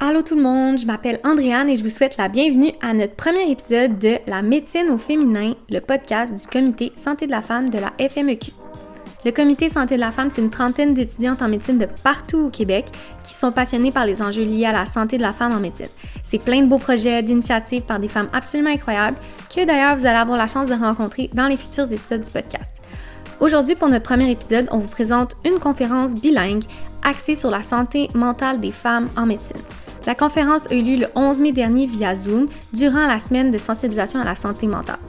Allô tout le monde, je m'appelle Andréane et je vous souhaite la bienvenue à notre premier épisode de La médecine au féminin, le podcast du comité santé de la femme de la FMEQ. Le comité santé de la femme, c'est une trentaine d'étudiantes en médecine de partout au Québec qui sont passionnées par les enjeux liés à la santé de la femme en médecine. C'est plein de beaux projets, d'initiatives par des femmes absolument incroyables que d'ailleurs vous allez avoir la chance de rencontrer dans les futurs épisodes du podcast. Aujourd'hui, pour notre premier épisode, on vous présente une conférence bilingue axée sur la santé mentale des femmes en médecine. La conférence a eu lieu le 11 mai dernier via Zoom durant la semaine de sensibilisation à la santé mentale.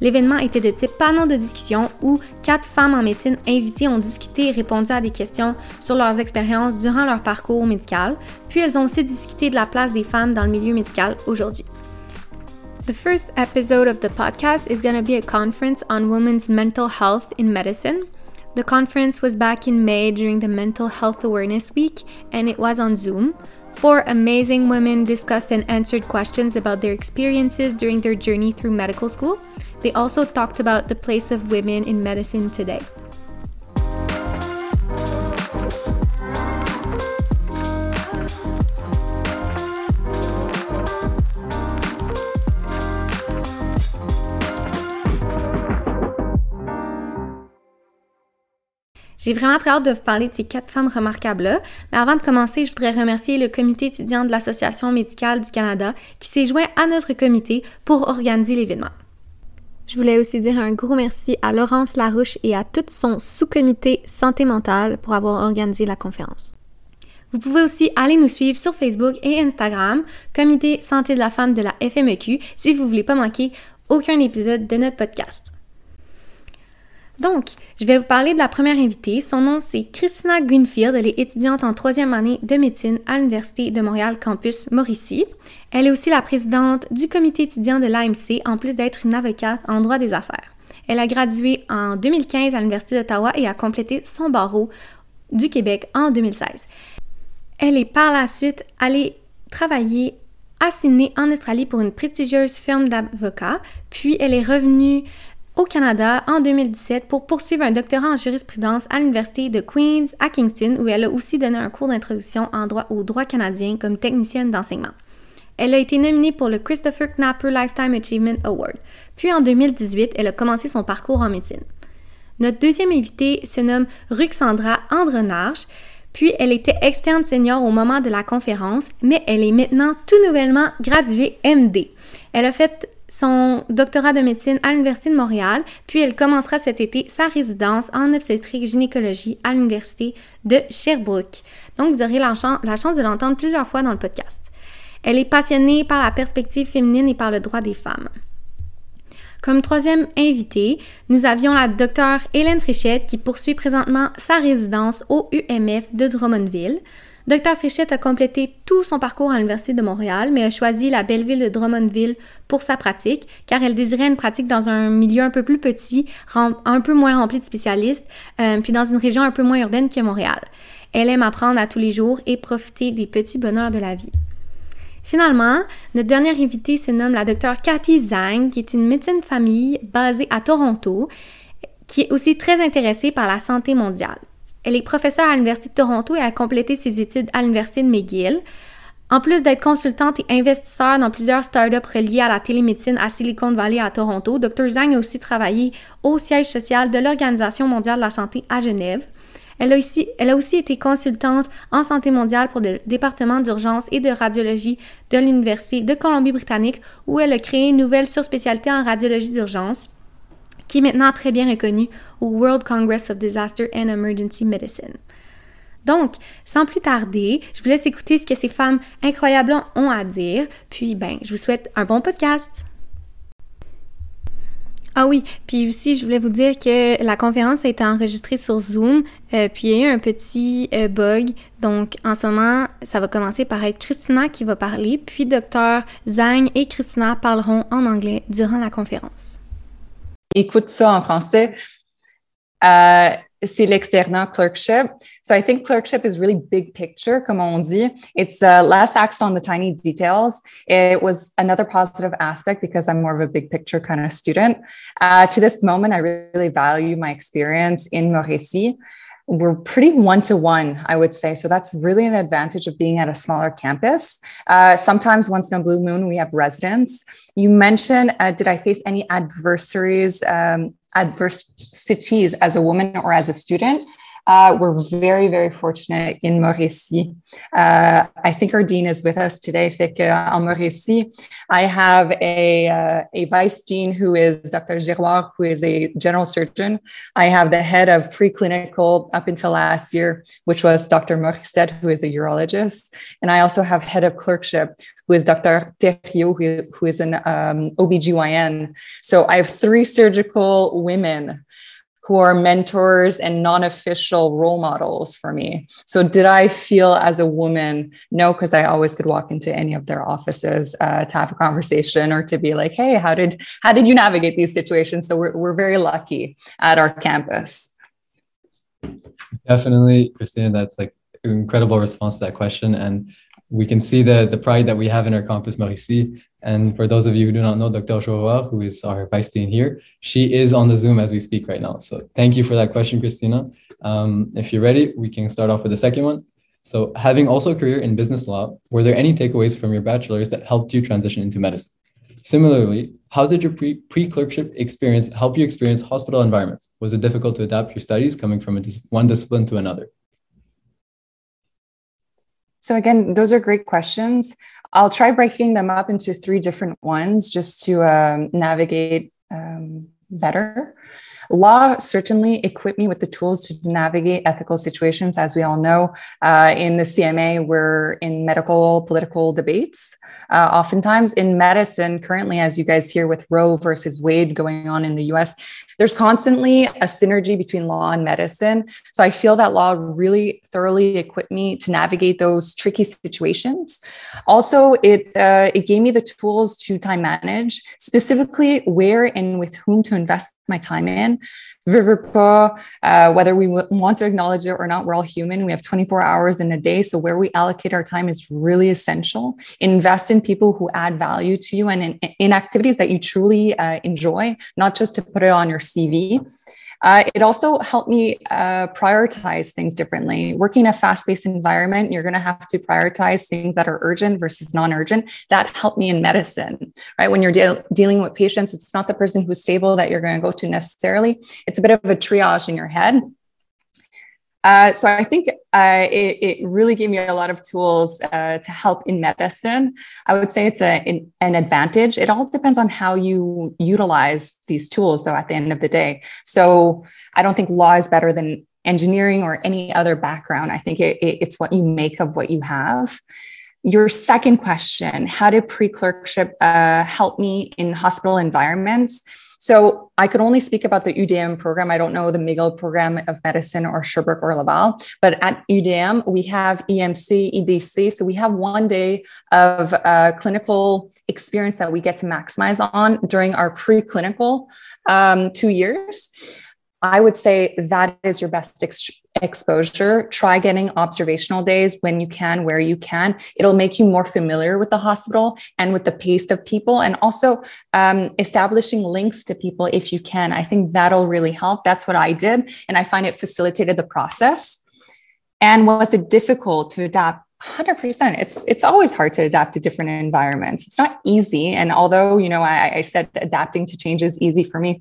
L'événement était de type panneau de discussion où quatre femmes en médecine invitées ont discuté et répondu à des questions sur leurs expériences durant leur parcours médical, puis elles ont aussi discuté de la place des femmes dans le milieu médical aujourd'hui. The first episode of the podcast is going to be a conference on women's mental health in medicine. The conference was back in May during the Mental Health Awareness Week and it was on Zoom. Four amazing women discussed and answered questions about their experiences during their journey through medical school. They also talked about the place of women in medicine today. J'ai vraiment très hâte de vous parler de ces quatre femmes remarquables-là. Mais avant de commencer, je voudrais remercier le comité étudiant de l'Association médicale du Canada qui s'est joint à notre comité pour organiser l'événement. Je voulais aussi dire un gros merci à Laurence Larouche et à tout son sous-comité santé mentale pour avoir organisé la conférence. Vous pouvez aussi aller nous suivre sur Facebook et Instagram, Comité Santé de la femme de la FMEQ, si vous voulez pas manquer aucun épisode de notre podcast. Donc, je vais vous parler de la première invitée. Son nom, c'est Christina Greenfield. Elle est étudiante en troisième année de médecine à l'Université de Montréal Campus Mauricie. Elle est aussi la présidente du comité étudiant de l'AMC, en plus d'être une avocate en droit des affaires. Elle a gradué en 2015 à l'Université d'Ottawa et a complété son barreau du Québec en 2016. Elle est par la suite allée travailler à Sydney en Australie pour une prestigieuse firme d'avocats, puis elle est revenue au Canada en 2017 pour poursuivre un doctorat en jurisprudence à l'Université de Queen's à Kingston, où elle a aussi donné un cours d'introduction au droit canadien comme technicienne d'enseignement. Elle a été nominée pour le Christopher Knapper Lifetime Achievement Award. Puis en 2018, elle a commencé son parcours en médecine. Notre deuxième invitée se nomme Ruxandra Andrenarche, puis elle était externe senior au moment de la conférence, mais elle est maintenant tout nouvellement graduée MD. Elle a fait son doctorat de médecine à l'Université de Montréal, puis elle commencera cet été sa résidence en obstétrique gynécologie à l'Université de Sherbrooke. Donc, vous aurez la, chance de l'entendre plusieurs fois dans le podcast. Elle est passionnée par la perspective féminine et par le droit des femmes. Comme troisième invitée, nous avions la docteure Hélène Fréchette qui poursuit présentement sa résidence au UMF de Drummondville. Dr Fréchette a complété tout son parcours à l'Université de Montréal, mais a choisi la belle ville de Drummondville pour sa pratique, car elle désirait une pratique dans un milieu un peu plus petit, un peu moins rempli de spécialistes, euh, puis dans une région un peu moins urbaine que Montréal. Elle aime apprendre à tous les jours et profiter des petits bonheurs de la vie. Finalement, notre dernière invitée se nomme la docteure Cathy Zhang, qui est une médecine de famille basée à Toronto, qui est aussi très intéressée par la santé mondiale. Elle est professeure à l'Université de Toronto et a complété ses études à l'Université de McGill. En plus d'être consultante et investisseur dans plusieurs startups reliées à la télémédecine à Silicon Valley à Toronto, Dr. Zhang a aussi travaillé au siège social de l'Organisation mondiale de la santé à Genève. Elle a, aussi, elle a aussi été consultante en santé mondiale pour le département d'urgence et de radiologie de l'Université de Colombie-Britannique où elle a créé une nouvelle surspécialité en radiologie d'urgence qui est maintenant très bien reconnu au World Congress of Disaster and Emergency Medicine. Donc, sans plus tarder, je vous laisse écouter ce que ces femmes incroyables ont à dire, puis ben, je vous souhaite un bon podcast. Ah oui, puis aussi, je voulais vous dire que la conférence a été enregistrée sur Zoom, euh, puis il y a eu un petit euh, bug. Donc, en ce moment, ça va commencer par être Christina qui va parler, puis Dr. Zhang et Christina parleront en anglais durant la conférence. Écoute ça en français. Euh, c'est l'externat clerkship. So I think clerkship is really big picture, comme on dit. It's uh, less axed on the tiny details. It was another positive aspect because I'm more of a big picture kind of student. Uh, to this moment, I really value my experience in Mauricie. We're pretty one to one, I would say. So that's really an advantage of being at a smaller campus. Uh, sometimes, once in a blue moon, we have residents. You mentioned, uh, did I face any adversaries, um, adversities as a woman or as a student? Uh, we're very, very fortunate in Mauricie. Uh, I think our dean is with us today. Fait en Mauricie, I have a, uh, a vice dean who is Dr. Giroir, who is a general surgeon. I have the head of preclinical up until last year, which was Dr. Morstead, who is a urologist. And I also have head of clerkship, who is Dr. Thériault, who, who is an um, OBGYN. So I have three surgical women who are mentors and non-official role models for me. So did I feel as a woman? No, because I always could walk into any of their offices uh, to have a conversation or to be like, hey, how did how did you navigate these situations? So we're, we're very lucky at our campus. Definitely, Christina, that's like an incredible response to that question. And we can see the, the pride that we have in our campus Mauricie. And for those of you who do not know Dr. Joa, who is our vice dean here, she is on the Zoom as we speak right now. So thank you for that question, Christina. Um, if you're ready, we can start off with the second one. So having also a career in business law, were there any takeaways from your bachelor's that helped you transition into medicine? Similarly, how did your pre, pre-clerkship experience help you experience hospital environments? Was it difficult to adapt your studies coming from dis- one discipline to another? So, again, those are great questions. I'll try breaking them up into three different ones just to um, navigate um, better. Law certainly equipped me with the tools to navigate ethical situations. As we all know, uh, in the CMA, we're in medical political debates. Uh, oftentimes in medicine, currently, as you guys hear with Roe versus Wade going on in the US, there's constantly a synergy between law and medicine. So I feel that law really thoroughly equipped me to navigate those tricky situations. Also, it uh, it gave me the tools to time manage, specifically where and with whom to invest my time in. Viverpa, uh, whether we w- want to acknowledge it or not, we're all human. We have 24 hours in a day. So where we allocate our time is really essential. Invest in people who add value to you and in, in activities that you truly uh, enjoy, not just to put it on your CV. Uh, it also helped me uh, prioritize things differently. Working in a fast paced environment, you're going to have to prioritize things that are urgent versus non urgent. That helped me in medicine, right? When you're de- dealing with patients, it's not the person who's stable that you're going to go to necessarily. It's a bit of a triage in your head. Uh, so I think uh, it, it, really gave me a lot of tools uh, to help in medicine. I would say it's a, an advantage. It all depends on how you utilize these tools, though, at the end of the day. So I don't think law is better than engineering or any other background. I think it, it, it's what you make of what you have. Your second question How did pre clerkship uh, help me in hospital environments? So I could only speak about the UDM program. I don't know the McGill program of medicine or Sherbrooke or Laval, but at UDM, we have EMC, EDC. So we have one day of uh, clinical experience that we get to maximize on during our preclinical um, two years. I would say that is your best ex- exposure. Try getting observational days when you can, where you can. It'll make you more familiar with the hospital and with the pace of people, and also um, establishing links to people if you can. I think that'll really help. That's what I did, and I find it facilitated the process. And was it difficult to adapt? 100% it's it's always hard to adapt to different environments it's not easy and although you know I, I said adapting to change is easy for me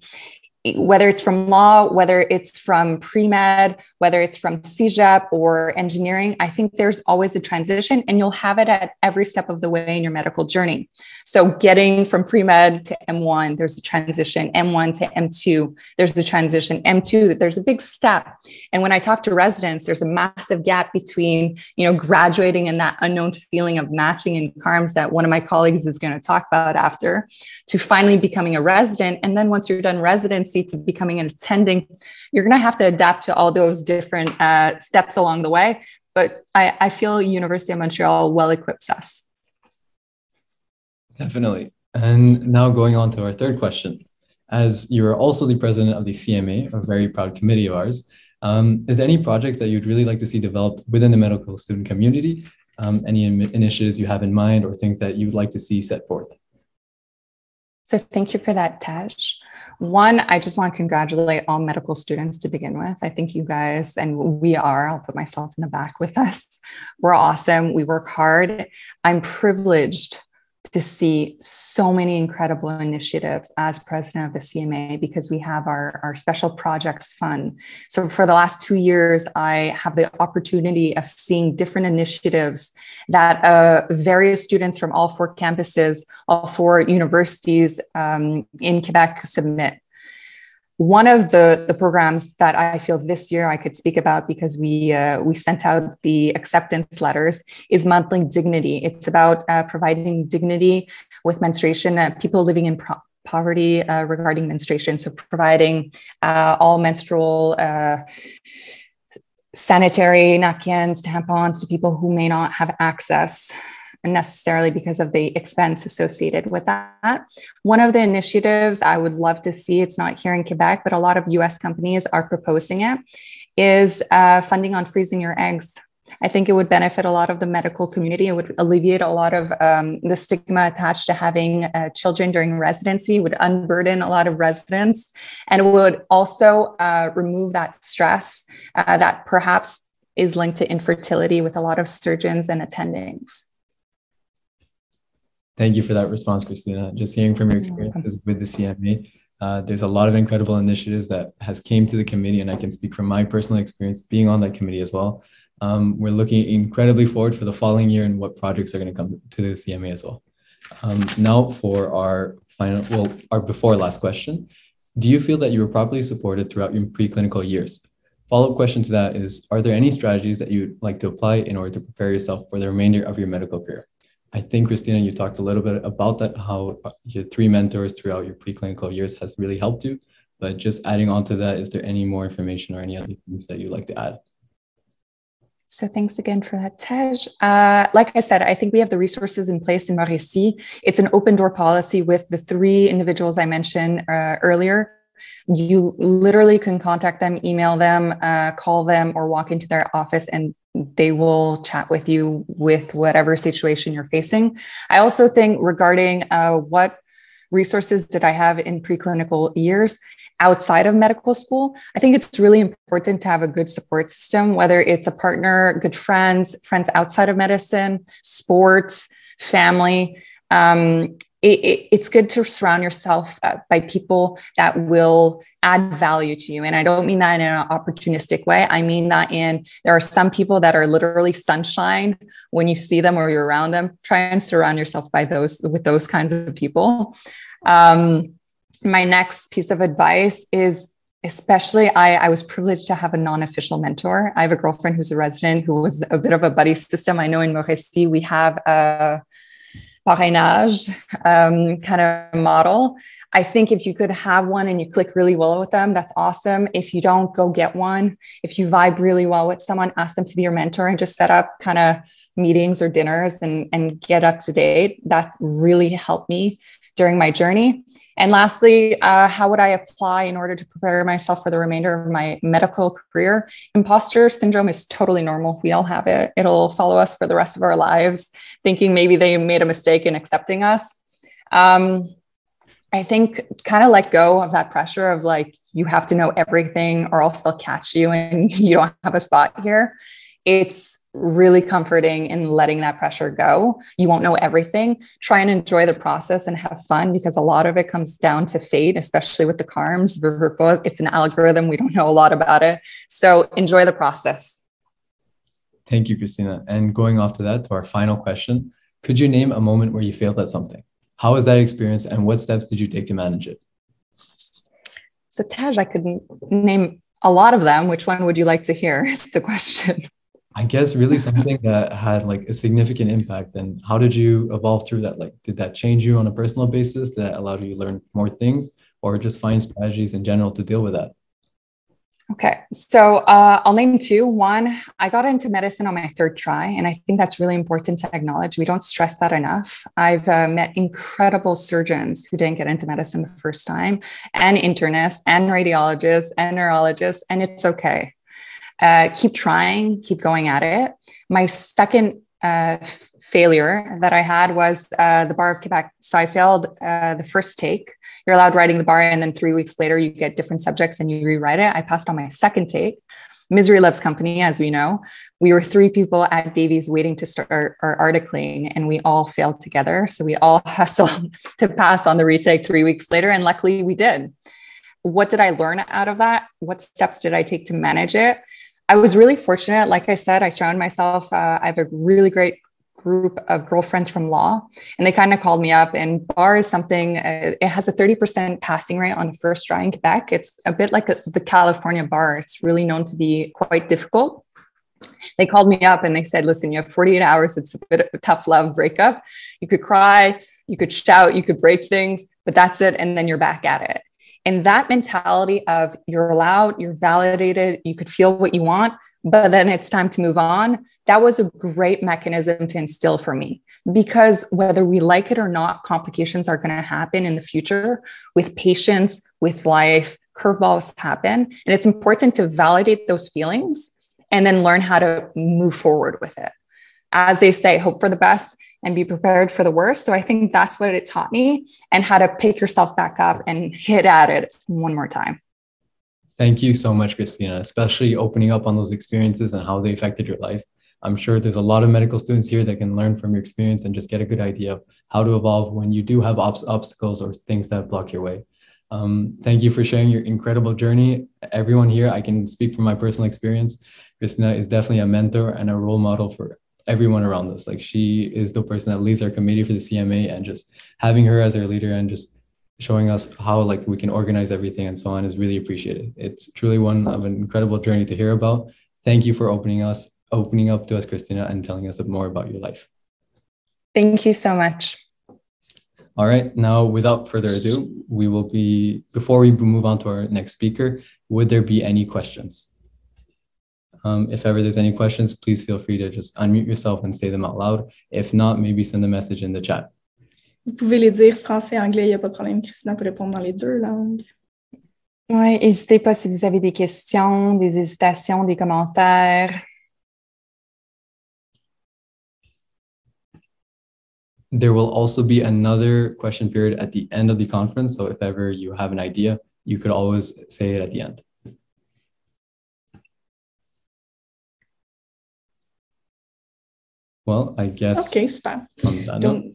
whether it's from law, whether it's from pre med, whether it's from CEGEP or engineering, I think there's always a transition and you'll have it at every step of the way in your medical journey. So, getting from pre med to M1, there's a transition, M1 to M2, there's a transition, M2, there's a big step. And when I talk to residents, there's a massive gap between, you know, graduating and that unknown feeling of matching in CARMS that one of my colleagues is going to talk about after to finally becoming a resident. And then once you're done residency, to becoming an attending, you're going to have to adapt to all those different uh, steps along the way. But I, I feel University of Montreal well equips us. Definitely. And now going on to our third question. As you are also the president of the CMA, a very proud committee of ours, um, is there any projects that you'd really like to see developed within the medical student community? Um, any in- initiatives you have in mind or things that you'd like to see set forth? So thank you for that, Tej. One, I just want to congratulate all medical students to begin with. I think you guys, and we are, I'll put myself in the back with us. We're awesome. We work hard. I'm privileged to see so many incredible initiatives as president of the CMA because we have our, our special projects fund. So, for the last two years, I have the opportunity of seeing different initiatives that uh, various students from all four campuses, all four universities um, in Quebec submit one of the, the programs that I feel this year I could speak about because we uh, we sent out the acceptance letters is monthly dignity. It's about uh, providing dignity with menstruation, uh, people living in pro- poverty uh, regarding menstruation. So providing uh, all menstrual uh, sanitary napkins, tampons to people who may not have access necessarily because of the expense associated with that. One of the initiatives I would love to see, it's not here in Quebec, but a lot of US companies are proposing it, is uh, funding on freezing your eggs. I think it would benefit a lot of the medical community. It would alleviate a lot of um, the stigma attached to having uh, children during residency, would unburden a lot of residents, and it would also uh, remove that stress uh, that perhaps is linked to infertility with a lot of surgeons and attendings. Thank you for that response, Christina. Just hearing from your experiences with the CMA, uh, there's a lot of incredible initiatives that has came to the committee, and I can speak from my personal experience being on that committee as well. Um, we're looking incredibly forward for the following year and what projects are going to come to the CMA as well. Um, now for our final, well, our before last question. Do you feel that you were properly supported throughout your preclinical years? Follow-up question to that is, are there any strategies that you'd like to apply in order to prepare yourself for the remainder of your medical career? I think, Christina, you talked a little bit about that, how your three mentors throughout your preclinical years has really helped you. But just adding on to that, is there any more information or any other things that you'd like to add? So thanks again for that, Tej. Uh, like I said, I think we have the resources in place in Mauricie. It's an open door policy with the three individuals I mentioned uh, earlier. You literally can contact them, email them, uh, call them, or walk into their office and they will chat with you with whatever situation you're facing. I also think regarding uh, what resources did I have in preclinical years outside of medical school, I think it's really important to have a good support system, whether it's a partner, good friends, friends outside of medicine, sports, family. Um, it, it, it's good to surround yourself uh, by people that will add value to you. And I don't mean that in an opportunistic way. I mean that in there are some people that are literally sunshine when you see them or you're around them. Try and surround yourself by those with those kinds of people. Um, my next piece of advice is especially I, I was privileged to have a non-official mentor. I have a girlfriend who's a resident who was a bit of a buddy system. I know in Mauricie we have a parrainage um, kind of model. I think if you could have one and you click really well with them, that's awesome. If you don't, go get one. If you vibe really well with someone, ask them to be your mentor and just set up kind of meetings or dinners and, and get up to date. That really helped me during my journey. And lastly, uh, how would I apply in order to prepare myself for the remainder of my medical career? Imposter syndrome is totally normal. We all have it. It'll follow us for the rest of our lives, thinking maybe they made a mistake in accepting us. Um, I think kind of let go of that pressure of like, you have to know everything or else they'll catch you and you don't have a spot here. It's really comforting in letting that pressure go. You won't know everything. Try and enjoy the process and have fun because a lot of it comes down to fate, especially with the CARMS. It's an algorithm. We don't know a lot about it. So enjoy the process. Thank you, Christina. And going off to that, to our final question, could you name a moment where you failed at something? How was that experience and what steps did you take to manage it? So, Taj, I could name a lot of them. Which one would you like to hear? Is the question. I guess really something that had like a significant impact. And how did you evolve through that? Like, did that change you on a personal basis that allowed you to learn more things or just find strategies in general to deal with that? Okay, so uh, I'll name two. One, I got into medicine on my third try, and I think that's really important to acknowledge. We don't stress that enough. I've uh, met incredible surgeons who didn't get into medicine the first time, and internists, and radiologists, and neurologists, and it's okay uh, keep trying, keep going at it. My second uh, failure that I had was uh, the bar of Quebec. So I failed uh, the first take. You're allowed writing the bar, and then three weeks later, you get different subjects and you rewrite it. I passed on my second take. Misery loves company, as we know. We were three people at Davies waiting to start our, our articling, and we all failed together. So we all hustled to pass on the retake three weeks later, and luckily we did. What did I learn out of that? What steps did I take to manage it? I was really fortunate. Like I said, I surround myself. Uh, I have a really great group of girlfriends from law, and they kind of called me up. And bar is something. Uh, it has a thirty percent passing rate on the first try in Quebec. It's a bit like a, the California bar. It's really known to be quite difficult. They called me up and they said, "Listen, you have forty eight hours. It's a bit of a tough love breakup. You could cry, you could shout, you could break things, but that's it, and then you're back at it." And that mentality of you're allowed, you're validated, you could feel what you want, but then it's time to move on. That was a great mechanism to instill for me because whether we like it or not, complications are going to happen in the future with patients, with life, curveballs happen. And it's important to validate those feelings and then learn how to move forward with it. As they say, hope for the best and be prepared for the worst. So I think that's what it taught me and how to pick yourself back up and hit at it one more time. Thank you so much, Christina, especially opening up on those experiences and how they affected your life. I'm sure there's a lot of medical students here that can learn from your experience and just get a good idea of how to evolve when you do have ob- obstacles or things that block your way. Um, thank you for sharing your incredible journey. Everyone here, I can speak from my personal experience. Christina is definitely a mentor and a role model for everyone around us. Like she is the person that leads our committee for the CMA and just having her as our leader and just showing us how like we can organize everything and so on is really appreciated. It's truly one of an incredible journey to hear about. Thank you for opening us, opening up to us, Christina, and telling us more about your life. Thank you so much. All right. Now, without further ado, we will be, before we move on to our next speaker, would there be any questions? Um, if ever there's any questions, please feel free to just unmute yourself and say them out loud. If not, maybe send a message in the chat. Vous pouvez les dire français, anglais, il n'y a pas de problème. Christina peut répondre dans les deux langues. Oui, n'hésitez pas si vous avez des questions, des hésitations, des commentaires. There will also be another question period at the end of the conference. So if ever you have an idea, you could always say it at the end. Well, I guess. OK, super. Donc,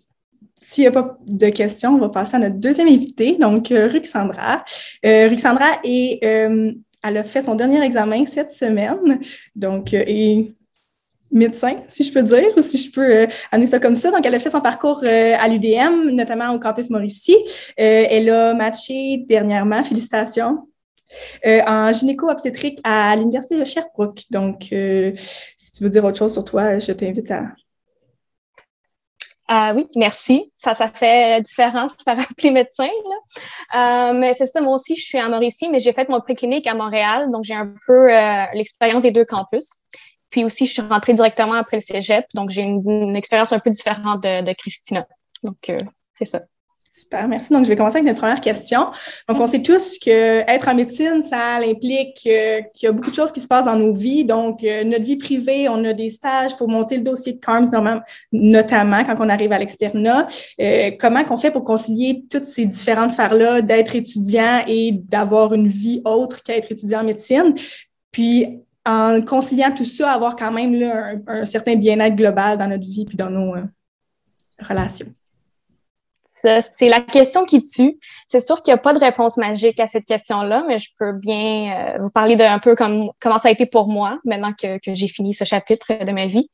s'il n'y a pas de questions, on va passer à notre deuxième invité, donc euh, Ruxandra. Euh, Ruxandra, est, euh, elle a fait son dernier examen cette semaine, donc, euh, est médecin, si je peux dire, ou si je peux amener ça comme ça. Donc, elle a fait son parcours à l'UDM, notamment au campus Mauricie. elle a matché dernièrement, félicitations, en gynéco-obstétrique à l'Université de Sherbrooke. Donc, si tu veux dire autre chose sur toi, je t'invite à, euh, oui, merci. Ça, ça fait différence de faire appeler médecin. Euh, mais c'est ça, moi aussi, je suis à Mauricie, mais j'ai fait mon préclinique à Montréal, donc j'ai un peu euh, l'expérience des deux campus. Puis aussi, je suis rentrée directement après le cégep, donc j'ai une, expérience un peu différente de, de Christina. Donc, euh, c'est ça. Super, merci. Donc, je vais commencer avec notre première question. Donc, on sait tous que être en médecine, ça implique qu'il y a beaucoup de choses qui se passent dans nos vies. Donc, euh, notre vie privée, on a des stages, il faut monter le dossier de CARMS, notamment quand on arrive à l'externat. Euh, comment qu'on fait pour concilier toutes ces différentes sphères-là d'être étudiant et d'avoir une vie autre qu'être étudiant en médecine? Puis, en conciliant tout ça, avoir quand même là, un, certain bien-être global dans notre vie puis dans nos euh, c'est la question qui tue. C'est sûr qu'il n'y a pas de réponse magique à cette question-là, mais je peux bien euh, vous parler d'un peu comme, comment ça a été pour moi maintenant que, j'ai fini ce chapitre de ma vie.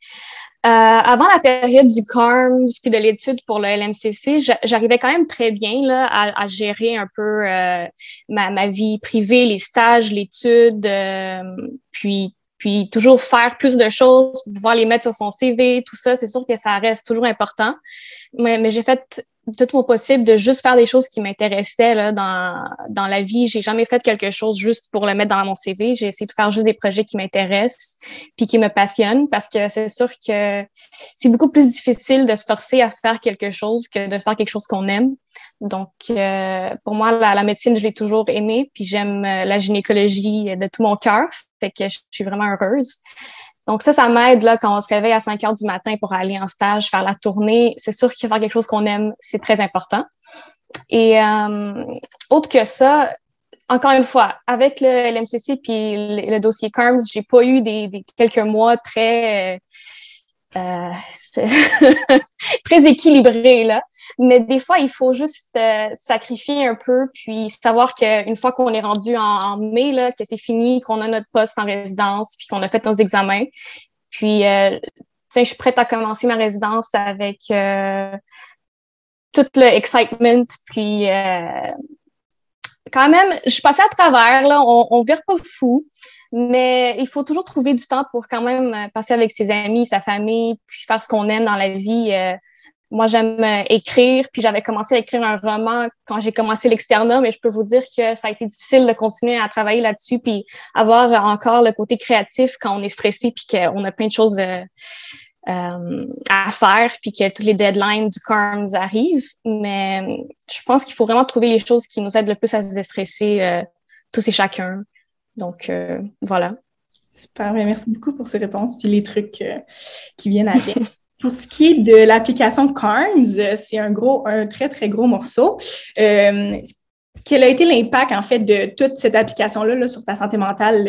Euh, avant la période du CARMS puis de l'étude pour le LMCC, j'arrivais quand même très bien à, gérer un peu euh, ma, vie privée, les stages, l'étude, puis toujours faire plus de choses, pouvoir les mettre sur son CV, tout ça, c'est sûr que ça reste toujours important. Mais j'ai fait tout mon possible de juste faire des choses qui m'intéressaient là, dans, dans la vie. J'ai jamais fait quelque chose juste pour le mettre dans mon CV. J'ai essayé de faire juste des projets qui m'intéressent puis qui me passionnent parce que c'est sûr que c'est beaucoup plus difficile de se forcer à faire quelque chose que de faire quelque chose qu'on aime. Donc, euh, pour moi, la, la médecine, je l'ai toujours aimée puis j'aime euh, la gynécologie de tout mon cœur. Fait que je suis vraiment heureuse. Donc ça, ça m'aide là quand on se réveille à 5 heures du matin pour aller en stage, faire la tournée. C'est sûr que faire quelque chose qu'on aime, c'est très important. Et euh, autre que ça, encore une fois, avec le LMCC puis le, dossier CARMS, j'ai pas eu des, des, quelques mois très euh, très équilibré là. Mais des fois, il faut juste euh, sacrifier un peu, puis savoir qu'une fois qu'on est rendu en, mai, là, que c'est fini, qu'on a notre poste en résidence, puis qu'on a fait nos examens, puis euh, je suis prête à commencer ma résidence avec euh, tout le excitement, puis quand même, je passée à travers, là, on, on vire pas fou. Mais il faut toujours trouver du temps pour quand même euh, passer avec ses amis, sa famille, puis faire ce qu'on aime dans la vie. Euh, moi, j'aime euh, écrire, puis j'avais commencé à écrire un roman quand j'ai commencé l'externat, mais je peux vous dire que ça a été difficile de continuer à travailler là-dessus, puis avoir encore le côté créatif quand on est stressé, puis qu'on a plein de choses euh, à faire, puis que tous les deadlines du CARMS arrivent. Mais je pense qu'il faut vraiment trouver les choses qui nous aident le plus à se déstresser tous et chacun. Donc, euh, voilà. Super, merci beaucoup pour ces réponses, puis les trucs euh, qui viennent avec. Pour ce qui est de l'application CARMS, euh, c'est un gros, un très, très gros morceau. Quel a été l'impact, en fait, de toute cette application-là sur ta santé mentale,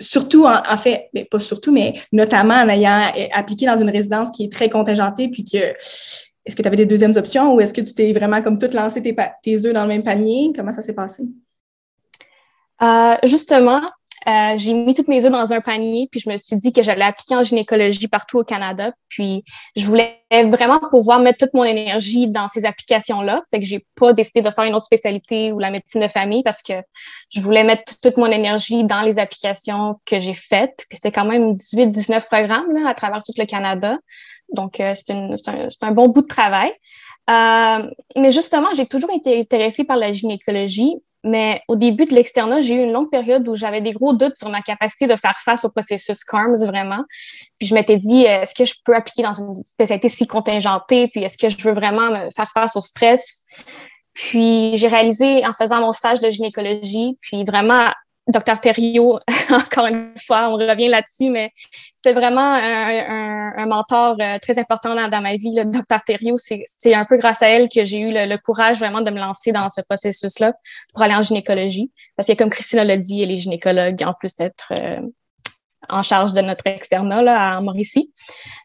surtout, en, fait, mais pas surtout, mais notamment en ayant appliqué dans une résidence qui est très contingentée, puis que, est-ce que tu avais des deuxièmes options ou est-ce que tu t'es vraiment comme tout lancé tes, tes œufs dans le même panier? Comment ça s'est passé? Euh, justement, euh, j'ai mis toutes mes œufs dans un panier, puis je me suis dit que j'allais appliquer en gynécologie partout au Canada. Puis je voulais vraiment pouvoir mettre toute mon énergie dans ces applications-là. Fait que j'ai pas décidé de faire une autre spécialité ou la médecine de famille parce que je voulais mettre toute mon énergie dans les applications que j'ai faites. Puis c'était quand même 18-19 programmes là, à travers tout le Canada. Donc, euh, c'est un, un, bon bout de travail. Euh, mais justement, j'ai toujours été intéressée par la gynécologie, mais au début de l'externat, j'ai eu une longue période où j'avais des gros doutes sur ma capacité de faire face au processus CARMS vraiment. Puis je m'étais dit, est-ce que je peux appliquer dans une spécialité si contingentée? Puis est-ce que je veux vraiment me faire face au stress? Puis j'ai réalisé en faisant mon stage de gynécologie, puis vraiment Docteur Thériault, encore une fois, on revient là-dessus, mais c'était vraiment un, mentor euh, très important dans, ma vie. Le Docteur Thériault, c'est un peu grâce à elle que j'ai eu le, courage vraiment de me lancer dans ce processus-là pour aller en gynécologie. Parce que comme Christina l'a dit, elle est gynécologue, en plus d'être euh, en charge de notre externat là, à Mauricie.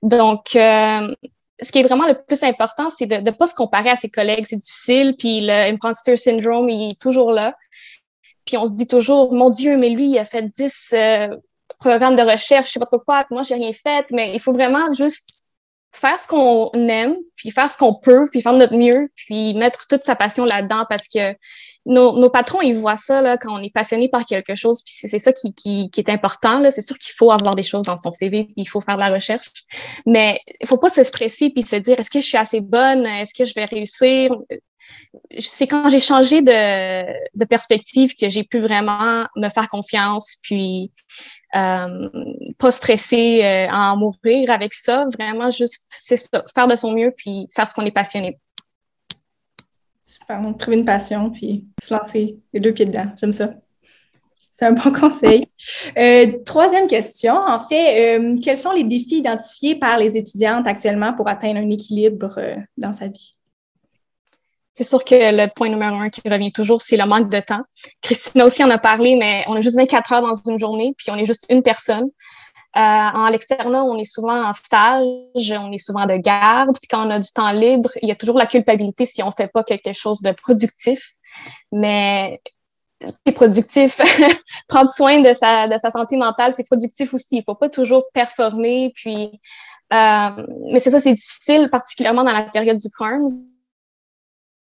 Donc, euh, ce qui est vraiment le plus important, c'est de ne pas se comparer à ses collègues. C'est difficile, puis le imposter syndrome, il est toujours là. Puis on se dit toujours, mon Dieu, mais lui, il a fait 10 euh, programmes de recherche, je sais pas trop quoi, puis moi, j'ai rien fait. Mais il faut vraiment juste faire ce qu'on aime, puis faire ce qu'on peut, puis faire notre mieux, puis mettre toute sa passion là-dedans parce que nos, patrons, ils voient ça là, quand on est passionné par quelque chose, puis c'est ça qui, qui, est important. C'est sûr qu'il faut avoir des choses dans son CV, puis il faut faire de la recherche. Mais il faut pas se stresser puis se dire est-ce que je suis assez bonne, est-ce que je vais réussir? C'est quand j'ai changé de, de, perspective que j'ai pu vraiment me faire confiance, puis euh, pas stresser euh, à en mourir avec ça. Vraiment, juste, c'est faire de son mieux, puis faire ce qu'on est passionné. Trouver une passion, puis se lancer les deux pieds dedans. J'aime ça. C'est un bon conseil. Euh, troisième question, en fait, euh, quels sont les défis identifiés par les étudiantes actuellement pour atteindre un équilibre euh, dans sa vie? C'est sûr que le point numéro un qui revient toujours, c'est le manque de temps. Christina aussi en a parlé, mais on a juste 24 heures dans une journée, puis on est juste une personne. Euh, en l'externat, on est souvent en stage, on est souvent de garde, puis quand on a du temps libre, il y a toujours la culpabilité si on fait pas quelque chose de productif. Mais c'est productif. Prendre soin de sa, de sa santé mentale, c'est productif aussi. Il faut pas toujours performer, puis euh, mais c'est ça, c'est difficile, particulièrement dans la période du CARMS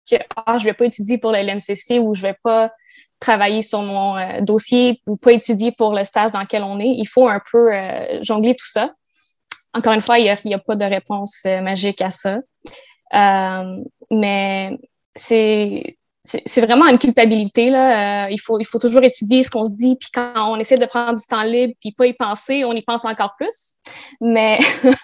que ah, je vais pas étudier pour le LMCC ou je vais pas travailler sur mon euh, dossier ou pas étudier pour le stage dans lequel on est. Il faut un peu euh, jongler tout ça. Encore une fois, il n'y a, a, pas de réponse euh, magique à ça. mais c'est c'est vraiment une culpabilité là. il faut il faut toujours étudier ce qu'on se dit puis quand on essaie de prendre du temps libre puis pas y penser, on y pense encore plus. Mais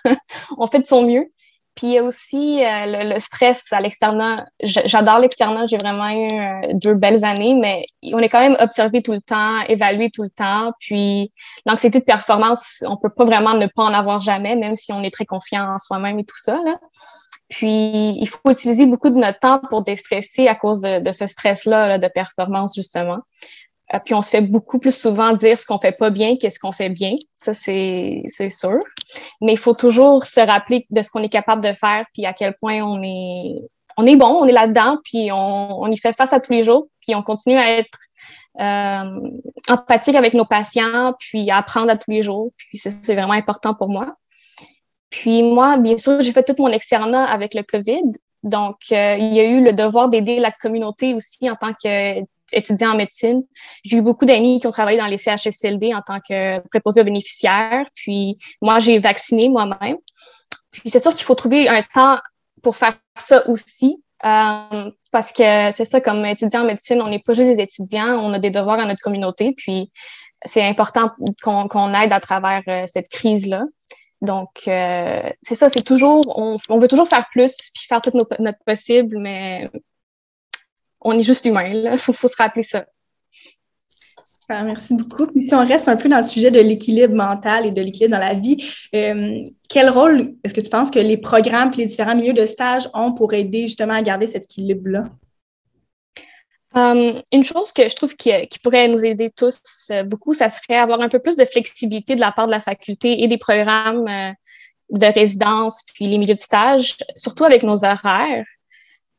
on fait de son mieux. Puis il y a aussi euh, le, stress à l'externat. J'adore l'externat, j'ai vraiment eu euh, deux belles années, mais on est quand même observé tout le temps, évalué tout le temps. Puis l'anxiété de performance, on peut pas vraiment ne pas en avoir jamais, même si on est très confiant en soi-même et tout ça. Là. Puis il faut utiliser beaucoup de notre temps pour déstresser à cause de, de ce stress-là de performance, justement. Euh, puis on se fait beaucoup plus souvent dire ce qu'on fait pas bien que ce qu'on fait bien. Ça, c'est, sûr. Mais il faut toujours se rappeler de ce qu'on est capable de faire, puis à quel point on est, on est bon, on est là-dedans, puis on, on y fait face à tous les jours, puis on continue à être euh, empathique avec nos patients, puis à apprendre à tous les jours. Puis c'est vraiment important pour moi. Puis moi, bien sûr, j'ai fait tout mon externat avec le COVID. Donc, euh, il y a eu le devoir d'aider la communauté aussi en tant que étudiant en médecine. J'ai eu beaucoup d'amis qui ont travaillé dans les CHSLD en tant que préposés aux bénéficiaires. Puis moi, j'ai vacciné moi-même. Puis c'est sûr qu'il faut trouver un temps pour faire ça aussi. Euh, parce que c'est ça, comme étudiant en médecine, on n'est pas juste des étudiants, on a des devoirs à notre communauté. Puis c'est important qu'on aide à travers euh, cette crise-là. Donc, euh, c'est ça, c'est toujours, on, veut toujours faire plus, puis faire tout notre possible, mais on est juste humain. Il faut, se rappeler ça. Super, merci beaucoup. Puis si on reste un peu dans le sujet de l'équilibre mental et de l'équilibre dans la vie, euh, quel rôle est-ce que tu penses que les programmes et les différents milieux de stage ont pour aider justement à garder cet équilibre-là? Um, une chose que je trouve qui, pourrait nous aider tous euh, beaucoup, ça serait avoir un peu plus de flexibilité de la part de la faculté et des programmes euh, de résidence, puis les milieux de stage, surtout avec nos horaires.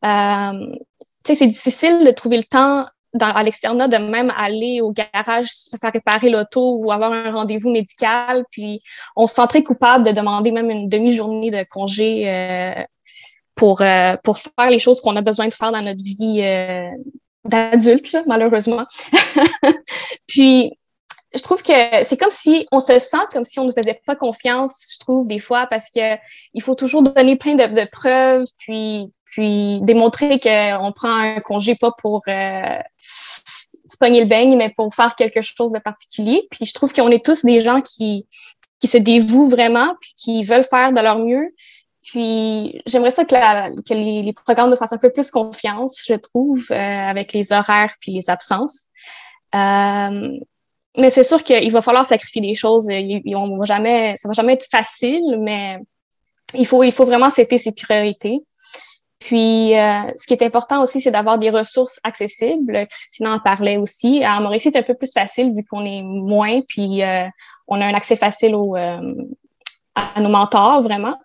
Um, sais, c'est difficile de trouver le temps dans, à l'externat de même aller au garage se faire réparer l'auto ou avoir un rendez-vous médical. Puis on se sent très coupable de demander même une demi-journée de congé euh, pour, euh, pour faire les choses qu'on a besoin de faire dans notre vie euh, d'adulte, malheureusement. puis je trouve que c'est comme si on se sent comme si on ne faisait pas confiance, je trouve, des fois, parce que il faut toujours donner plein de, preuves, puis puis démontrer qu'on prend un congé pas pour euh, se pogner le beigne, mais pour faire quelque chose de particulier. Puis je trouve qu'on est tous des gens qui, qui se dévouent vraiment, puis qui veulent faire de leur mieux. Puis j'aimerais ça que, la, que les, programmes nous fassent un peu plus confiance, je trouve, euh, avec les horaires puis les absences. Euh, mais c'est sûr qu'il va falloir sacrifier des choses. Ils, on va ça va jamais être facile, mais il faut, il vraiment citer ses priorités. Puis, euh, ce qui est important aussi, c'est d'avoir des ressources accessibles. Christina en parlait aussi. À Mauricie, c'est un peu plus facile vu qu'on est moins, puis euh, on a un accès facile euh, à nos mentors, vraiment.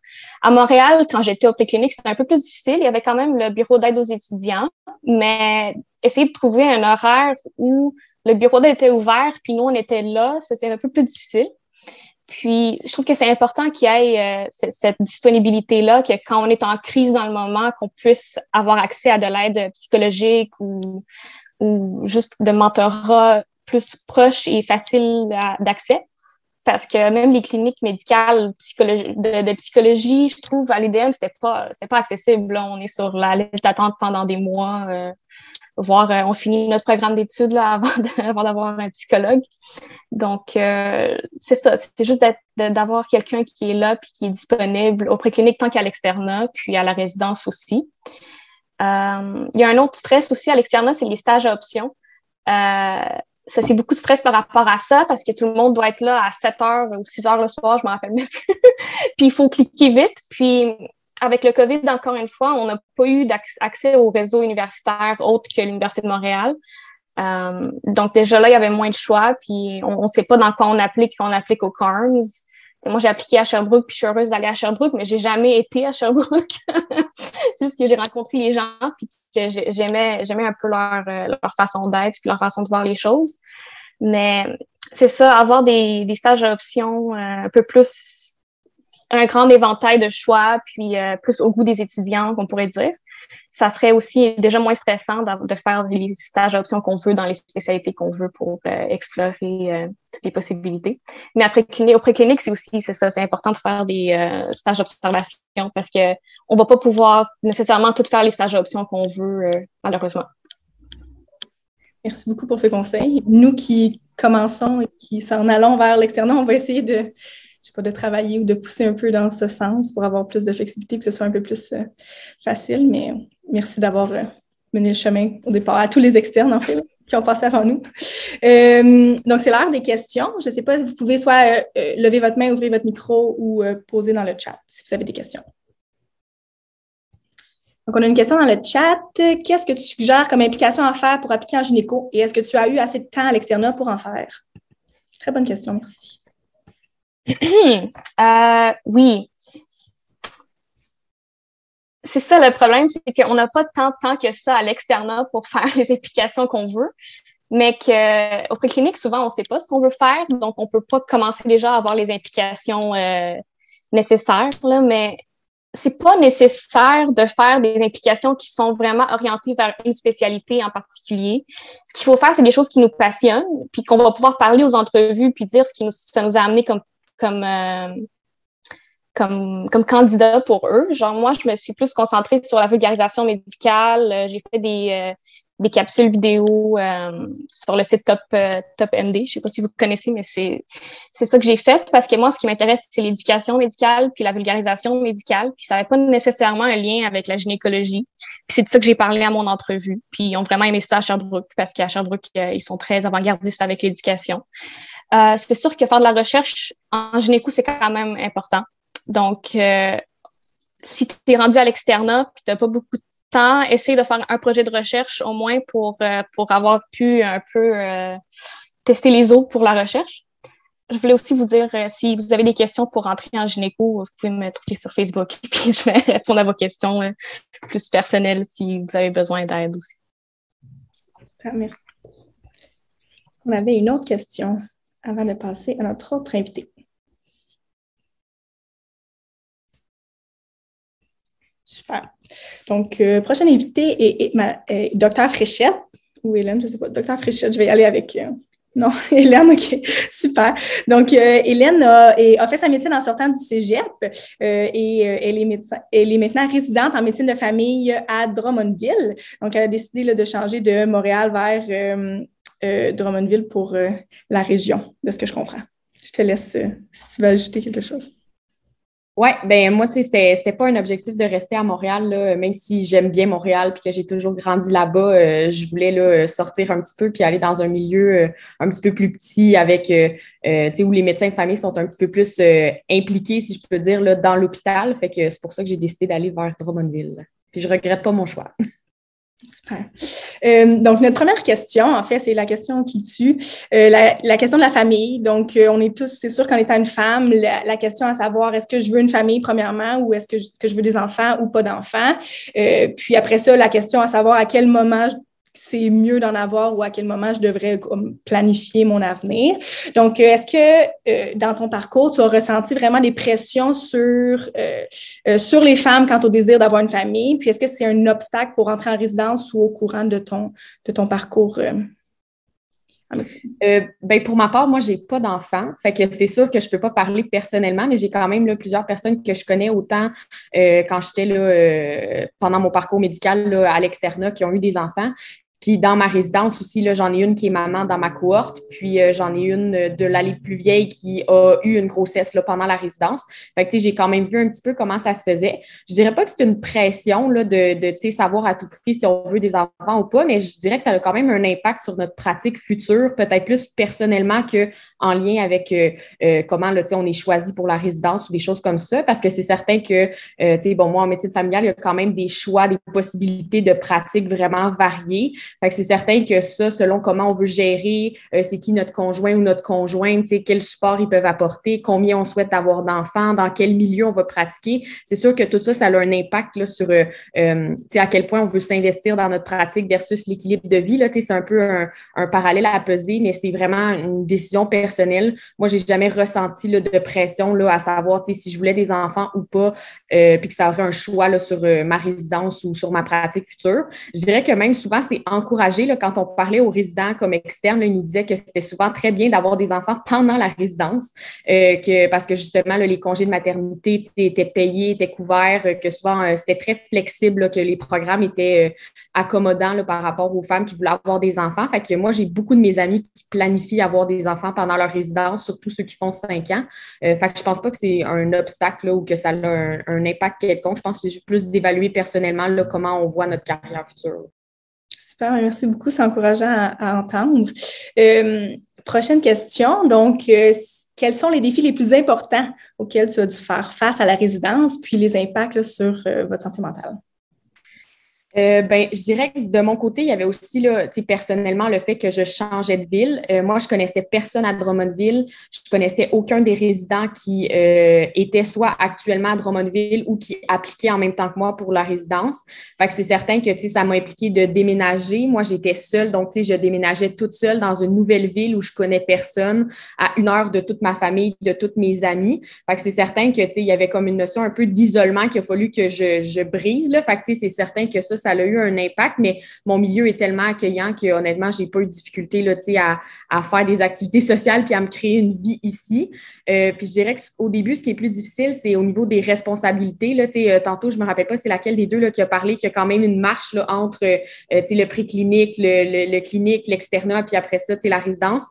À Montréal, quand j'étais au préclinique, c'était un peu plus difficile. Il y avait quand même le bureau d'aide aux étudiants, mais essayer de trouver un horaire où le bureau d'aide était ouvert, puis nous, on était là, c'était un peu plus difficile. Puis, je trouve que c'est important qu'il y ait euh, cette disponibilité-là, que quand on est en crise dans le moment, qu'on puisse avoir accès à de l'aide psychologique ou, ou juste de mentorat plus proche et facile d'accès. Parce que même les cliniques médicales de, psychologie, je trouve, à l'UDM, c'était pas, pas accessible. On est sur la liste d'attente pendant des mois. Euh, voir, euh, on finit notre programme d'études avant d'avoir un psychologue. Donc, euh, c'est ça, c'est juste d'avoir quelqu'un qui est là puis qui est disponible au préclinique tant qu'à l'externat, puis à la résidence aussi. Il y a un autre stress aussi à l'externat, c'est les stages à option. Ça, c'est beaucoup de stress par rapport à ça parce que tout le monde doit être là à 7 heures ou 6 heures le soir, je m'en rappelle même plus. puis il faut cliquer vite. Puis avec le COVID, encore une fois, on n'a pas eu accès au réseau universitaire autre que l'Université de Montréal. Euh, donc déjà là, il y avait moins de choix, puis on ne sait pas dans quoi on applique quand on applique au CARMS. Moi, j'ai appliqué à Sherbrooke, puis je suis heureuse d'aller à Sherbrooke, mais j'ai jamais été à Sherbrooke. c'est juste que j'ai rencontré les gens, puis que j'aimais, j'aimais un peu leur, euh, leur façon d'être, puis leur façon de voir les choses. Mais c'est ça, avoir des, des stages à option euh, un peu plus un grand éventail de choix, puis euh, plus au goût des étudiants, qu'on pourrait dire. Ça serait aussi déjà moins stressant de, faire les stages d'options qu'on veut dans les spécialités qu'on veut pour euh, explorer euh, toutes les possibilités. Mais après, au préclinique, c'est aussi, c'est ça, c'est important de faire des stages d'observation parce que on va pas pouvoir nécessairement tout faire les stages d'options qu'on veut, malheureusement. Merci beaucoup pour ce conseil. Nous qui commençons et qui s'en allons vers l'externat, on va essayer de sais pas, de travailler ou de pousser un peu dans ce sens pour avoir plus de flexibilité, que ce soit un peu plus facile. Mais merci d'avoir mené le chemin au départ à tous les externes, en fait qui ont passé avant nous. Euh, donc, c'est l'heure des questions. Je ne sais pas si vous pouvez soit euh, euh, lever votre main, ouvrir votre micro ou poser dans le chat si vous avez des questions. Donc, on a une question dans le chat. Qu'est-ce que tu suggères comme implication à faire pour appliquer en gynéco et est-ce que tu as eu assez de temps à l'externat pour en faire? Très bonne question, merci. Oui c'est ça le problème, c'est qu'on n'a pas tant de temps que ça à l'externat pour faire les applications qu'on veut, mais qu'au préclinique, souvent, on ne sait pas ce qu'on veut faire, donc on ne peut pas commencer déjà à avoir les implications euh, nécessaires, là, mais c'est pas nécessaire de faire des implications qui sont vraiment orientées vers une spécialité en particulier. Ce qu'il faut faire, c'est des choses qui nous passionnent, puis qu'on va pouvoir parler aux entrevues, puis dire ce qui ça nous a amené comme, comme euh, comme, comme candidat pour eux. Genre, moi, je me suis plus concentrée sur la vulgarisation médicale. Euh, j'ai fait des, euh, des capsules vidéo euh, sur le site Top, Top MD. Je sais pas si vous connaissez, mais c'est, c'est ça que j'ai fait parce que moi, ce qui m'intéresse, c'est l'éducation médicale puis la vulgarisation médicale. Puis ça n'avait pas nécessairement un lien avec la gynécologie. Puis c'est de ça que j'ai parlé à mon entrevue. Puis ils ont vraiment aimé ça à Sherbrooke parce qu'à Sherbrooke, ils sont très avant-gardistes avec l'éducation. Euh, c'est sûr que faire de la recherche en gynéco, c'est quand même important. Donc, euh, si tu es rendu à l'externat et tu n'as pas beaucoup de temps, essaye de faire un projet de recherche au moins pour, euh, avoir pu un peu tester les eaux pour la recherche. Je voulais aussi vous dire, si vous avez des questions pour rentrer en gynéco, vous pouvez me trouver sur Facebook et je vais répondre à vos questions plus personnelles si vous avez besoin d'aide aussi. Super, merci. On avait une autre question avant de passer à notre autre invité. Super. Donc, euh, prochaine invitée est, ma, Docteur Fréchette, ou Hélène, je ne sais pas. Docteur Fréchette, je vais y aller avec. Euh, non, Hélène, OK, super. Donc, euh, Hélène a, fait sa médecine en sortant du cégep et elle, est médecin, elle est maintenant résidente en médecine de famille à Drummondville. Donc, elle a décidé de changer de Montréal vers Drummondville pour la région, de ce que je comprends. Je te laisse si tu veux ajouter quelque chose. Oui, ben moi, tu sais, c'était, pas un objectif de rester à Montréal, là, même si j'aime bien Montréal puis que j'ai toujours grandi là-bas. Euh, je voulais là, sortir un petit peu puis aller dans un milieu euh, un petit peu plus petit avec, euh, tu sais, où les médecins de famille sont un petit peu plus impliqués, si je peux dire, là, dans l'hôpital. Fait que c'est pour ça que j'ai décidé d'aller vers Drummondville. Puis je regrette pas mon choix. Super. Euh, donc, notre première question, en fait, c'est la question qui tue, euh, la, question de la famille. Donc, euh, on est tous, c'est sûr qu'en étant une femme, la, question à savoir, est-ce que je veux une famille, premièrement, ou est-ce que, que, je veux des enfants ou pas d'enfants? puis après ça, la question à savoir à quel moment c'est mieux d'en avoir ou à quel moment je devrais planifier mon avenir. Donc, euh, est-ce que euh, dans ton parcours, tu as ressenti vraiment des pressions sur, euh, sur les femmes quant au désir d'avoir une famille? Puis, est-ce que c'est un obstacle pour entrer en résidence ou au courant de ton, de ton parcours? ben pour ma part, moi, j'ai pas d'enfants. Fait que c'est sûr que je peux pas parler personnellement, mais j'ai quand même plusieurs personnes que je connais autant quand j'étais là pendant mon parcours médical là, à l'externat qui ont eu des enfants. Puis dans ma résidence aussi, j'en ai une qui est maman dans ma cohorte, puis euh, j'en ai une de l'allée plus vieille qui a eu une grossesse là, pendant la résidence. Fait que j'ai quand même vu un petit peu comment ça se faisait. Je dirais pas que c'est une pression là, de, de savoir à tout prix si on veut des enfants ou pas, mais je dirais que ça a quand même un impact sur notre pratique future, peut-être plus personnellement que en lien avec euh, euh, comment là, on est choisi pour la résidence ou des choses comme ça, parce que c'est certain que euh, bon, moi, en médecine familiale, il y a quand même des choix, des possibilités de pratiques vraiment variées. C'est certain que ça, selon comment on veut gérer, euh, c'est qui notre conjoint ou notre conjointe, quel support ils peuvent apporter, combien on souhaite avoir d'enfants, dans quel milieu on va pratiquer. C'est sûr que tout ça, ça a un impact là, sur euh, euh à quel point on veut s'investir dans notre pratique versus l'équilibre de vie. C'est un peu un, parallèle à peser, mais c'est vraiment une décision personnelle. Moi, j'ai jamais ressenti de pression là, à savoir si je voulais des enfants ou pas, puis que ça aurait un choix là, sur ma résidence ou sur ma pratique future. Je dirais que même souvent, c'est en encouragé là, quand on parlait aux résidents comme externes. ils nous disaient que c'était souvent très bien d'avoir des enfants pendant la résidence, euh, que, parce que justement, les congés de maternité étaient payés, étaient couverts, euh, que souvent euh, c'était très flexible, que les programmes étaient accommodants par rapport aux femmes qui voulaient avoir des enfants. Fait que moi, j'ai beaucoup de mes amis qui planifient avoir des enfants pendant leur résidence, surtout ceux qui font cinq ans. fait que je pense pas que c'est un obstacle ou que ça a un, impact quelconque. Je pense que c'est plus d'évaluer personnellement comment on voit notre carrière future. Super, merci beaucoup, c'est encourageant à, entendre. Euh, prochaine question, donc, euh, quels sont les défis les plus importants auxquels tu as dû faire face à la résidence, puis les impacts sur euh, votre santé mentale? Euh, ben, je dirais que de mon côté, il y avait aussi là, personnellement le fait que je changeais de ville. Euh, moi, je connaissais personne à Drummondville. Je connaissais aucun des résidents qui euh, étaient soit actuellement à Drummondville ou qui appliquaient en même temps que moi pour la résidence. Fait que c'est certain que ça m'a impliqué de déménager. Moi, j'étais seule, donc je déménageais toute seule dans une nouvelle ville où je connais personne, à une heure de toute ma famille, de toutes mes amies. Fait que c'est certain que il y avait comme une notion un peu d'isolement qu'il a fallu que je, je brise. Là. Fait que c'est certain que ça, ça a eu un impact, mais mon milieu est tellement accueillant que honnêtement, j'ai pas eu de difficulté là, à, à faire des activités sociales puis à me créer une vie ici. Euh, puis je dirais qu'au début, ce qui est plus difficile, c'est au niveau des responsabilités. Là, euh, tantôt, je me rappelle pas c'est laquelle des deux là, qui a parlé, qu'il y a quand même une marche là, entre euh, le préclinique, le, le, le clinique, l'externat, puis après ça, la résidence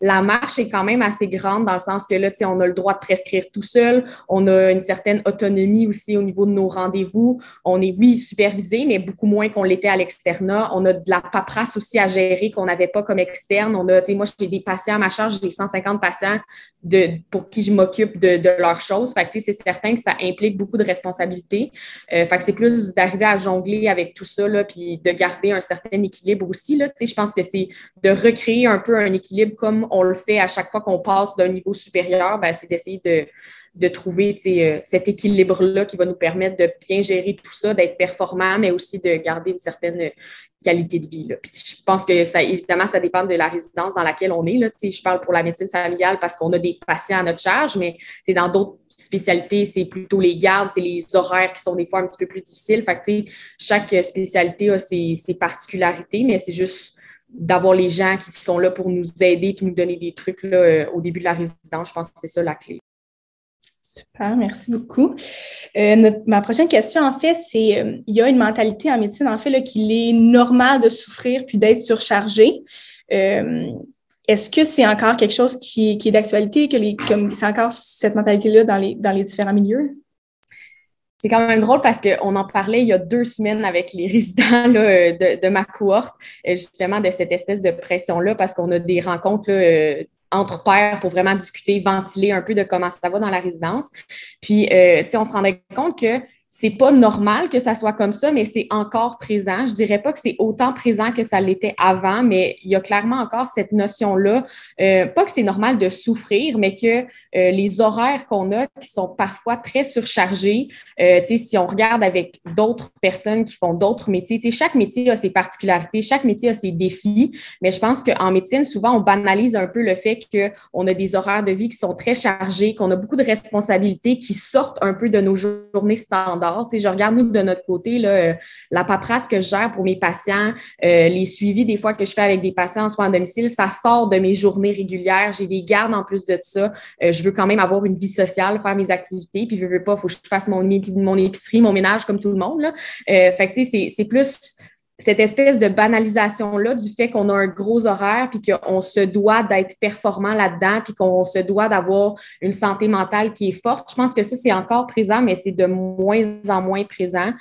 la marche est quand même assez grande dans le sens que là, on a le droit de prescrire tout seul, on a une certaine autonomie aussi au niveau de nos rendez-vous. On est, oui, supervisé, mais beaucoup moins qu'on l'était à l'externat. On a de la paperasse aussi à gérer qu'on n'avait pas comme externe. On a, moi, j'ai des patients à ma charge, j'ai 150 patients de, pour qui je m'occupe de, de, leurs choses. Fait que, c'est certain que ça implique beaucoup de responsabilités. Euh, fait que c'est plus d'arriver à jongler avec tout ça, là, puis de garder un certain équilibre aussi. Là. Je pense que c'est de recréer un peu un équilibre comme on le fait à chaque fois qu'on passe d'un niveau supérieur, ben, c'est d'essayer de, trouver euh, cet équilibre-là qui va nous permettre de bien gérer tout ça, d'être performant, mais aussi de garder une certaine qualité de vie. je pense que évidemment, ça dépend de la résidence dans laquelle on est. Je parle pour la médecine familiale parce qu'on a des patients à notre charge, mais c'est dans d'autres spécialités, c'est plutôt les gardes, c'est les horaires qui sont des fois un petit peu plus difficiles. Chaque spécialité a ses particularités, mais c'est juste d'avoir les gens qui sont là pour nous aider puis nous donner des trucs là, euh, au début de la résidence. Je pense que c'est ça la clé. Super, merci beaucoup. Euh, ma prochaine question, en fait, c'est euh, il y a une mentalité en médecine, en fait, qu'il est normal de souffrir puis d'être surchargé. Est-ce que c'est encore quelque chose qui, qui est d'actualité, que c'est encore cette mentalité-là dans les, dans les différents milieux? C'est quand même drôle parce qu'on en parlait il y a deux semaines avec les résidents de, ma cohorte, euh, justement, de cette espèce de pression-là, parce qu'on a des rencontres euh, entre pairs pour vraiment discuter, ventiler un peu de comment ça va dans la résidence. Puis, euh, tu sais, on se rendait compte que c'est pas normal que ça soit comme ça, mais c'est encore présent. Je dirais pas que c'est autant présent que ça l'était avant, mais il y a clairement encore cette notion-là. Euh, pas que c'est normal de souffrir, mais que euh, les horaires qu'on a qui sont parfois très surchargés, euh, si on regarde avec d'autres personnes qui font d'autres métiers, chaque métier a ses particularités, chaque métier a ses défis, mais je pense qu'en médecine, souvent, on banalise un peu le fait qu'on a des horaires de vie qui sont très chargés, qu'on a beaucoup de responsabilités qui sortent un peu de nos journées standards je regarde, nous, de notre côté, là, euh, la paperasse que je gère pour mes patients, euh, les suivis des fois que je fais avec des patients en à domicile, ça sort de mes journées régulières. J'ai des gardes en plus de ça. Euh, je veux quand même avoir une vie sociale, faire mes activités, puis je veux pas, faut que je fasse mon, mon épicerie, mon ménage comme tout le monde. Là. fait que, c'est plus cette espèce de banalisation-là du fait qu'on a un gros horaire, puis qu'on se doit d'être performant là-dedans, puis qu'on se doit d'avoir une santé mentale qui est forte. Je pense que ça, c'est encore présent, mais c'est de moins en moins présent.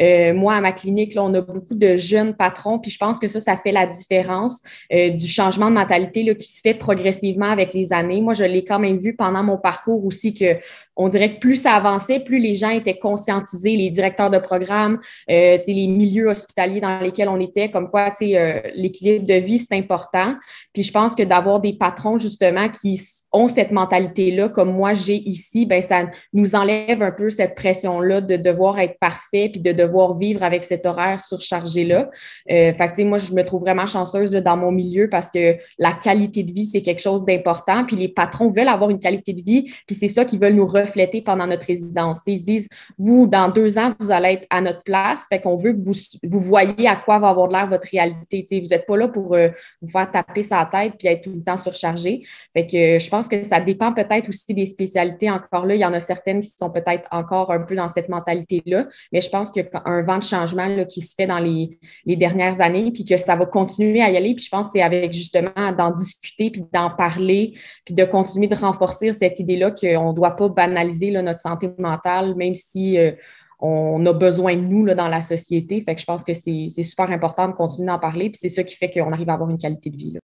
Euh, moi, à ma clinique, là, on a beaucoup de jeunes patrons, puis je pense que ça, ça fait la différence euh, du changement de mentalité là, qui se fait progressivement avec les années. Moi, je l'ai quand même vu pendant mon parcours aussi que on dirait que plus ça avançait, plus les gens étaient conscientisés, les directeurs de programme, euh, les milieux hospitaliers dans lesquels on était, comme quoi euh, l'équilibre de vie, c'est important. Puis je pense que d'avoir des patrons justement qui ont cette mentalité-là, comme moi j'ai ici, ben ça nous enlève un peu cette pression-là de devoir être parfait puis de devoir vivre avec cet horaire surchargé-là. Euh, fait que, moi, je me trouve vraiment chanceuse dans mon milieu parce que la qualité de vie, c'est quelque chose d'important. Puis les patrons veulent avoir une qualité de vie, puis c'est ça qu'ils veulent nous refléter pendant notre résidence. ils se disent, vous, dans deux ans, vous allez être à notre place, fait qu'on veut que vous, vous voyez à quoi va avoir l'air votre réalité. vous n'êtes pas là pour euh, vous faire taper sa tête puis être tout le temps surchargé. Fait que je pense que ça dépend peut-être aussi des spécialités. Encore là, il y en a certaines qui sont peut-être encore un peu dans cette mentalité-là, mais je pense qu'il y a un vent de changement qui se fait dans les, dernières années, puis que ça va continuer à y aller. Puis je pense que c'est avec justement d'en discuter, puis d'en parler, puis de continuer de renforcer cette idée-là qu'on ne doit pas banaliser notre santé mentale, même si euh, on a besoin de nous dans la société. Fait que je pense que c'est super important de continuer d'en parler, puis c'est ça qui fait qu'on arrive à avoir une qualité de vie. Là.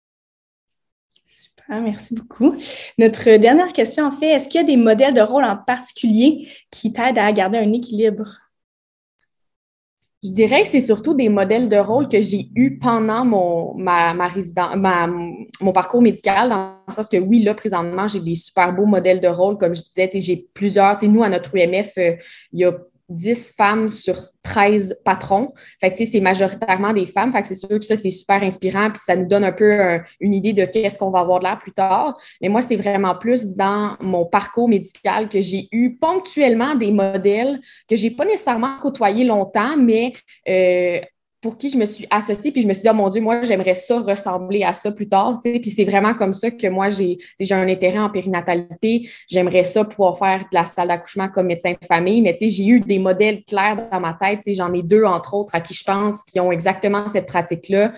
Ah, merci beaucoup. Notre dernière question, en fait, est-ce qu'il y a des modèles de rôle en particulier qui t'aident à garder un équilibre? Je dirais que c'est surtout des modèles de rôle que j'ai eus pendant mon, ma, ma, mon parcours médical, dans le sens que oui, là, présentement, j'ai des super beaux modèles de rôle. Comme je disais, j'ai plusieurs. Nous, à notre UMF, euh, il y a 10 femmes sur 13 patrons. Fait que, c'est majoritairement des femmes. Fait que c'est sûr que ça, c'est super inspirant. Puis ça nous donne un peu une idée de qu'est-ce qu'on va avoir de l'air plus tard. Mais moi, c'est vraiment plus dans mon parcours médical que j'ai eu ponctuellement des modèles que j'ai pas nécessairement côtoyés longtemps, mais euh, pour qui je me suis associée, puis je me suis dit, oh mon Dieu, moi, j'aimerais ça ressembler à ça plus tard. Puis c'est vraiment comme ça que moi, j'ai un intérêt en périnatalité. J'aimerais ça pouvoir faire de la salle d'accouchement comme médecin de famille. Mais j'ai eu des modèles clairs dans ma tête. J'en ai deux, entre autres, à qui je pense qui ont exactement cette pratique-là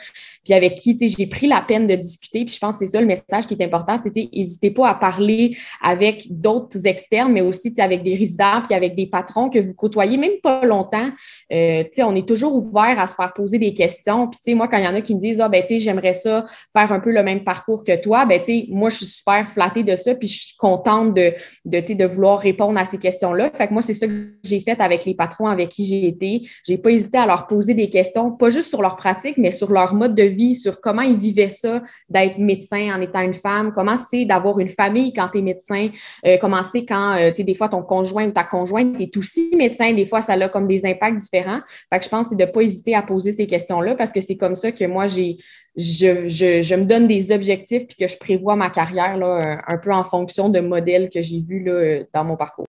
puis avec qui, j'ai pris la peine de discuter. Puis je pense que c'est ça le message qui est important, c'était n'hésitez pas à parler avec d'autres externes, mais aussi, avec des résidents, puis avec des patrons que vous côtoyez, même pas longtemps. Euh, on est toujours ouvert à se faire poser des questions. Puis, tu sais, moi, quand il y en a qui me disent, ah, ben, tu sais, j'aimerais ça faire un peu le même parcours que toi, ben, tu sais, moi, je suis super flattée de ça, puis je suis contente de, de, tu sais, de vouloir répondre à ces questions-là. Fait que moi, c'est ça que j'ai fait avec les patrons avec qui j'ai été. J'ai pas hésité à leur poser des questions, pas juste sur leur pratique, mais sur leur mode de vie sur comment ils vivaient ça d'être médecin en étant une femme, comment c'est d'avoir une famille quand tu es médecin, euh, comment c'est quand, euh, tu sais, des fois, ton conjoint ou ta conjointe est aussi médecin, des fois, ça a comme des impacts différents. Fait que je pense c'est de pas hésiter à poser ces questions-là parce que c'est comme ça que moi, j'ai, je, je, me donne des objectifs puis que je prévois ma carrière là, un, peu en fonction de modèles que j'ai vus là, dans mon parcours.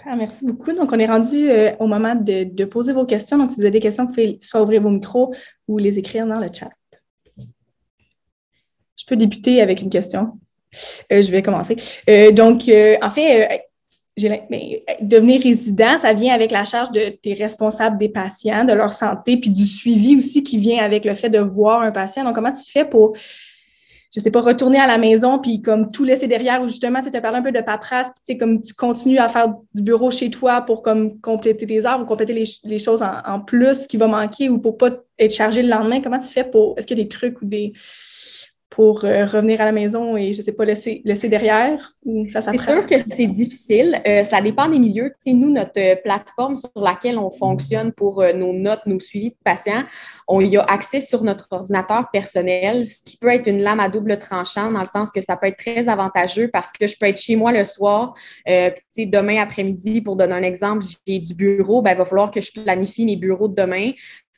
Super, merci beaucoup. Donc, on est rendu euh, au moment de, poser vos questions. Donc, si vous avez des questions, vous pouvez soit ouvrir vos micros ou les écrire dans le chat. Je peux débuter avec une question. Euh, je vais commencer. Euh, donc, en fait, devenir résident, ça vient avec la charge de tes responsables des patients, de leur santé, puis du suivi aussi qui vient avec le fait de voir un patient. Donc, comment tu fais pour je sais pas, retourner à la maison puis comme tout laisser derrière ou justement, tu as parlé un peu de paperasse, puis tu sais, comme tu continues à faire du bureau chez toi pour comme compléter tes heures ou compléter les, choses en, en, plus qui va manquer ou pour pas être chargé le lendemain. Comment tu fais pour, est-ce qu'il y a des trucs ou des, pour euh, revenir à la maison et, je ne sais pas, laisser, laisser derrière? ça C'est sûr que c'est difficile. Euh, ça dépend des milieux. Tu nous, notre euh, plateforme sur laquelle on fonctionne pour nos notes, nos suivis de patients, on y a accès sur notre ordinateur personnel, ce qui peut être une lame à double tranchant dans le sens que ça peut être très avantageux parce que je peux être chez moi le soir. puis, demain après-midi, pour donner un exemple, j'ai du bureau, ben, il va falloir que je planifie mes bureaux de demain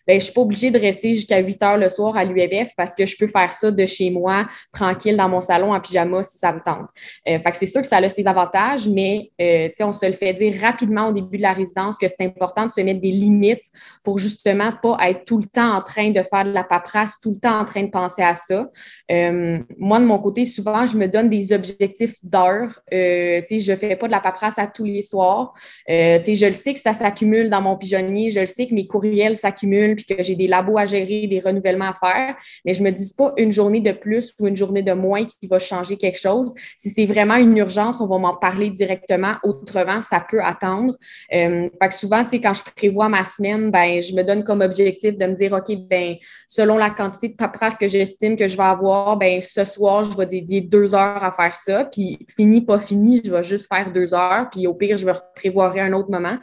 ben, je suis pas obligée de rester jusqu'à 8 heures le soir à l'UEBF parce que je peux faire ça de chez moi, tranquille, dans mon salon, en pyjama, si ça me tente. Euh, c'est sûr que ça a ses avantages, mais euh, on se le fait dire rapidement au début de la résidence que c'est important de se mettre des limites pour justement pas être tout le temps en train de faire de la paperasse, tout le temps en train de penser à ça. Euh, moi, de mon côté, souvent, je me donne des objectifs d'heures. Je fais pas de la paperasse à tous les soirs. Je le sais que ça s'accumule dans mon pigeonnier, je le sais que mes courriels s'accumulent puis que j'ai des labos à gérer, des renouvellements à faire, mais je me dis pas une journée de plus ou une journée de moins qui va changer quelque chose. Si c'est vraiment une urgence, on va m'en parler directement. Autrement, ça peut attendre. Euh, que souvent, quand je prévois ma semaine, ben, je me donne comme objectif de me dire, OK, ben, selon la quantité de paperasse que j'estime que je vais avoir, ben, ce soir, je vais dédier deux heures à faire ça, puis fini, pas fini, je vais juste faire deux heures, puis au pire, je vais prévoir un autre moment.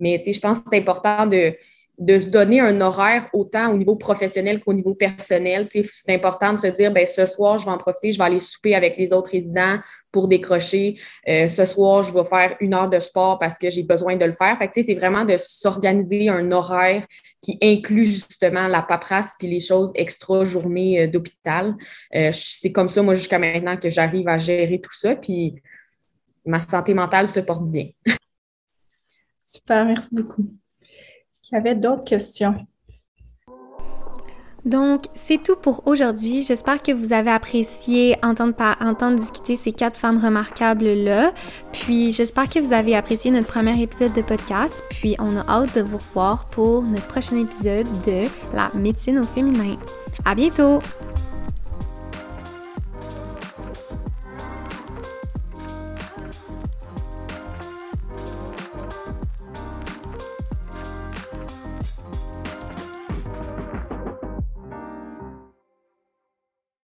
Mais, tu sais, je pense que c'est important de, de se donner un horaire autant au niveau professionnel qu'au niveau personnel. C'est important de se dire, ben, ce soir, je vais en profiter, je vais aller souper avec les autres résidents pour décrocher. Euh, ce soir, je vais faire une heure de sport parce que j'ai besoin de le faire. C'est vraiment de s'organiser un horaire qui inclut justement la paperasse puis les choses extra journée euh, d'hôpital. Euh, c'est comme ça, moi, jusqu'à maintenant, que j'arrive à gérer tout ça. Puis ma santé mentale se porte bien. Super, merci beaucoup. Qu'il y avait d'autres questions? Donc, c'est tout pour aujourd'hui. J'espère que vous avez apprécié entendre, entendre discuter ces quatre femmes remarquables-là. Puis, j'espère que vous avez apprécié notre premier épisode de podcast. Puis, on a hâte de vous revoir pour notre prochain épisode de La médecine au féminin. À bientôt!